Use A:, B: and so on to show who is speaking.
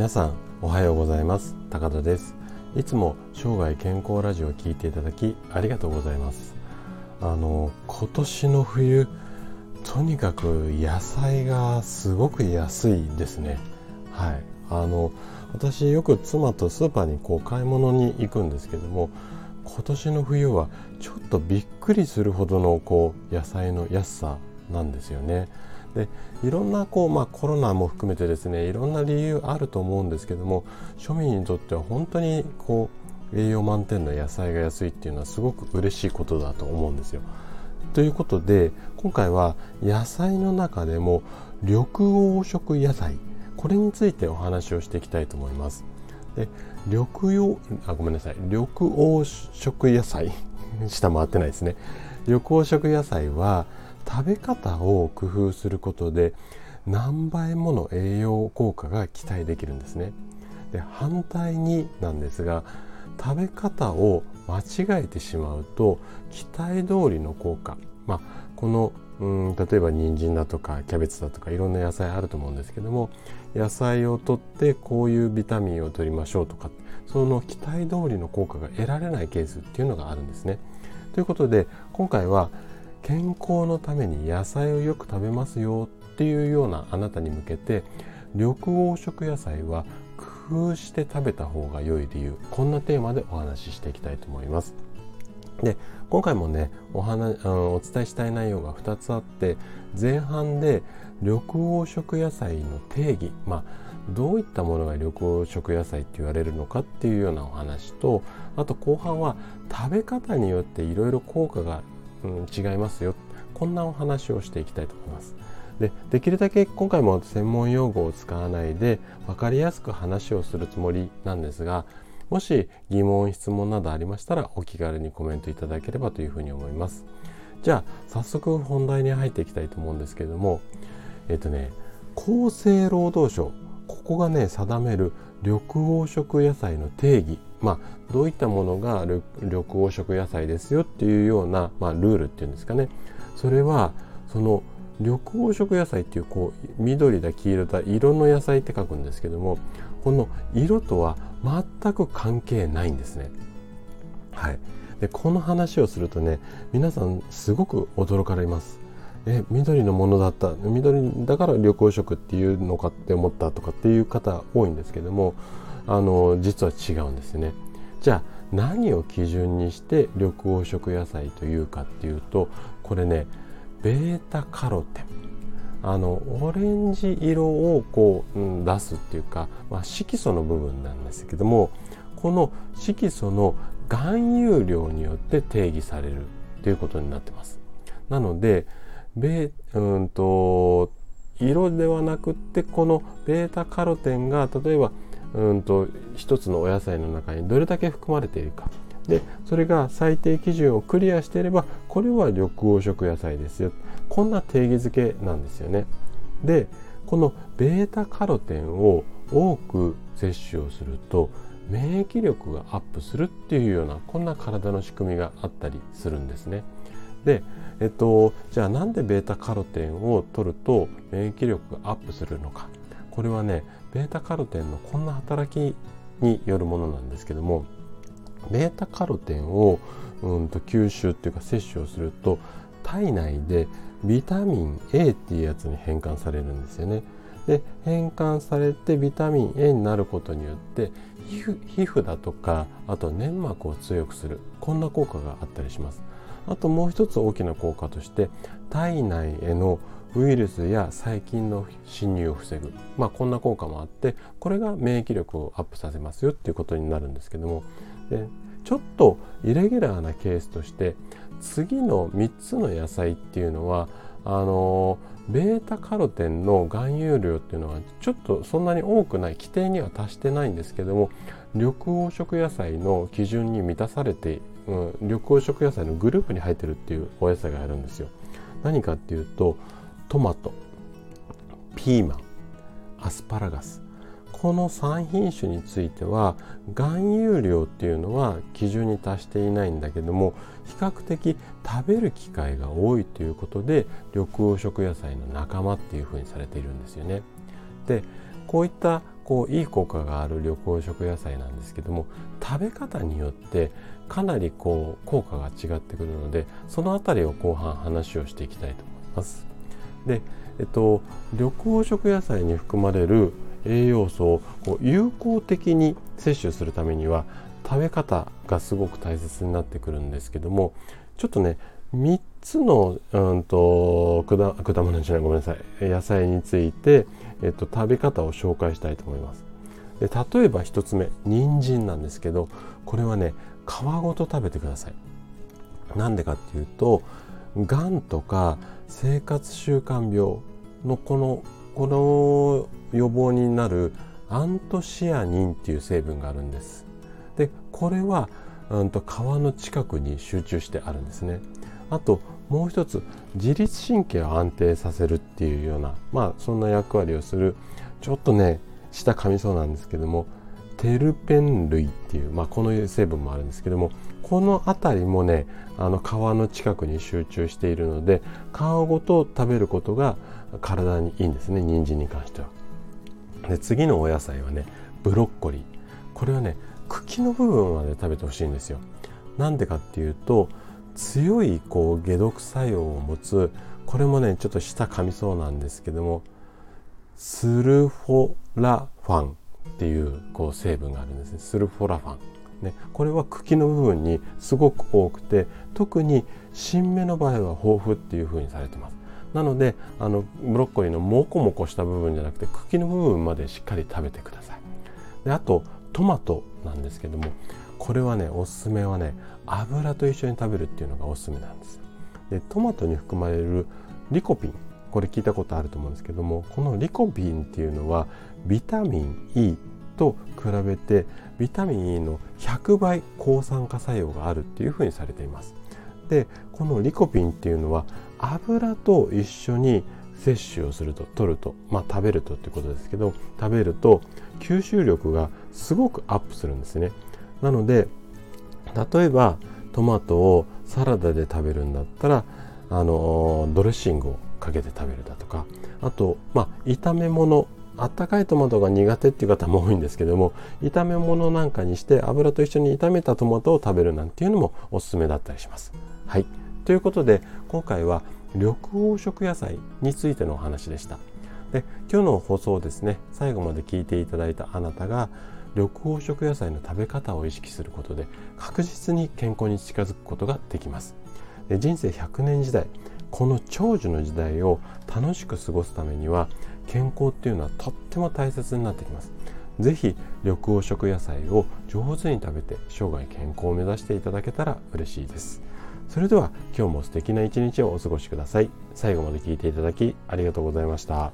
A: 皆さんおはようございます。高田です。いつも生涯健康ラジオを聞いていただきありがとうございます。あの今年の冬とにかく野菜がすごく安いですね。はい。あの私よく妻とスーパーにこう買い物に行くんですけども今年の冬はちょっとびっくりするほどのこう野菜の安さなんですよね。でいろんなこう、まあ、コロナも含めてですねいろんな理由あると思うんですけども庶民にとっては本当にこう栄養満点の野菜が安いっていうのはすごく嬉しいことだと思うんですよ。ということで今回は野菜の中でも緑黄色野菜これについてお話をしていきたいと思います。で緑黄あごめんなさい緑黄色野菜 下回ってないですね緑黄色野菜は食べ方を工夫することで何倍もの栄養効果が期待できるんですねで反対になんですが食べ方を間違えてしまうと期待通りの効果まあこのうん例えば人参だとかキャベツだとかいろんな野菜あると思うんですけども野菜をとってこういうビタミンを取りましょうとかその期待通りの効果が得られないケースっていうのがあるんですね。ということで今回は健康のために野菜をよく食べますよっていうようなあなたに向けて緑黄色野菜は工夫して食べた方が良い理由こんなテーマでお話ししていきたいと思います。で今回もねお話あのお伝えしたい内容が2つあって前半で緑黄色野菜の定義まあどういったものが緑黄色野菜って言われるのかっていうようなお話とあと後半は食べ方によっていろいろ効果が、うん、違いますよ。こんなお話をしていきたいと思います。でできるだけ今回も専門用語を使わないで分かりやすく話をするつもりなんですがもし疑問質問などありましたらお気軽にコメントいただければというふうに思います。じゃあ早速本題に入っていきたいと思うんですけれどもえっ、とね厚生労働省ここがね定める緑黄色野菜の定義。まあどういったものが緑黄色野菜ですよっていうような、まあ、ルールっていうんですかねそれはその緑黄色野菜っていうこう緑だ黄色だ色の野菜って書くんですけどもこの色とは全く関係ないんですね。はい、でこの話をするとね皆さんすごく驚かれます。え緑のものだった緑だから緑黄色っていうのかって思ったとかっていう方多いんですけどもあの実は違うんですね。じゃあ何を基準にして緑黄色野菜というかっていうとこれねベータカロテンあのオレンジ色をこう、うん、出すっていうか、まあ、色素の部分なんですけどもこの色素の含有量によって定義されるということになってます。なのでベうんと色ではなくってこのベータカロテンが例えばうんと一つのお野菜の中にどれだけ含まれているかでそれが最低基準をクリアしていればこれは緑黄色野菜ですよこんな定義づけなんですよね。でこのベータカロテンを多く摂取をすると免疫力がアップするっていうようなこんな体の仕組みがあったりするんですね。で、えっと、じゃあなんでベータカロテンを取ると免疫力がアップするのかこれはねベータカロテンのこんな働きによるものなんですけどもベータカロテンをうんと吸収っていうか摂取をすると体内でビタミン A っていうやつに変換されるんですよね。で変換されてビタミン A になることによって皮膚だとかあと粘膜を強くするこんな効果があったりします。あともう一つ大きな効果として体内へのウイルスや細菌の侵入を防ぐ、まあ、こんな効果もあってこれが免疫力をアップさせますよっていうことになるんですけどもでちょっとイレギュラーなケースとして次の3つの野菜っていうのはあのベータカロテンの含有量っていうのはちょっとそんなに多くない規定には達してないんですけども緑黄色野菜の基準に満たされて、うん、緑黄色野菜のグループに入ってるっていうお野菜があるんですよ。何かっていうとトマトピーマンアスパラガスこの3品種については含有量っていうのは基準に達していないんだけども比較的食べる機会が多いということで緑黄色野菜の仲間っていうふうにされているんですよね。でこういったこういい効果がある緑黄色野菜なんですけども食べ方によってかなりこう効果が違ってくるのでその辺りを後半話をしていきたいと思います。で、えっと、緑黄色野菜に含まれる栄養素をこう有効的に摂取するためには食べ方がすごく大切になってくるんですけどもちょっとね3つの、うんと、果物じゃないごめんなさい。野菜について、えっと、食べ方を紹介したいと思います。で例えば1つ目人参なんですけどこれはね皮ごと食べてください。なんでかっていうとがんとか生活習慣病のこのこの予防になるアントシアニンっていう成分があるんです。でこれは、うんと、皮の近くに集中してあるんですね。あともう一つ自律神経を安定させるっていうようなまあそんな役割をするちょっとね舌噛みそうなんですけどもテルペン類っていう、まあ、この成分もあるんですけどもこの辺りもねあの皮の近くに集中しているので皮ごと食べることが体にいいんですね人参に関しては。で次のお野菜はねブロッコリーこれはね茎の部分まで食べてほしいんですよ。なんでかっていうと強いこう解毒作用を持つこれもねちょっと舌噛みそうなんですけどもスルフォラファンっていうこう成分があるんですねスルフォラファン。ね、これは茎の部分にすごく多くて特に新芽の場合は豊富っていうふうにされてます。なのであのブロッコリーのモコモコした部分じゃなくて茎の部分までしっかり食べてください。であとトマトなんですけどもこれはねおすすめはね油と一緒に食べるっていうのがおすすめなんです。でトマトに含まれるリコピンこれ聞いたことあると思うんですけどもこのリコピンっていうのはビタミン E と比べてビタミン E の100倍抗酸化作用があるっていうふうにされています。でこのリコピンっていうのは油と一緒に摂取をすると取るとまあ食べるとってことですけど食べると吸収力がすごくアップするんですね。なので例えばトマトをサラダで食べるんだったらあのドレッシングをかけて食べるだとかあとまあ炒め物あったかいトマトが苦手っていう方も多いんですけども炒め物なんかにして油と一緒に炒めたトマトを食べるなんていうのもおすすめだったりします。はいということで今回は緑黄色野菜についてのお話でした。で今日の放送ですね最後まで聞いていただいたあなたが緑黄色野菜の食べ方を意識することで確実に健康に近づくことができますで人生100年時代この長寿の時代を楽しく過ごすためには健康っていうのはとっても大切になってきます。是非緑黄色野菜を上手に食べて生涯健康を目指していただけたら嬉しいです。それでは今日も素敵な一日をお過ごしください。最後まで聞いていただきありがとうございました。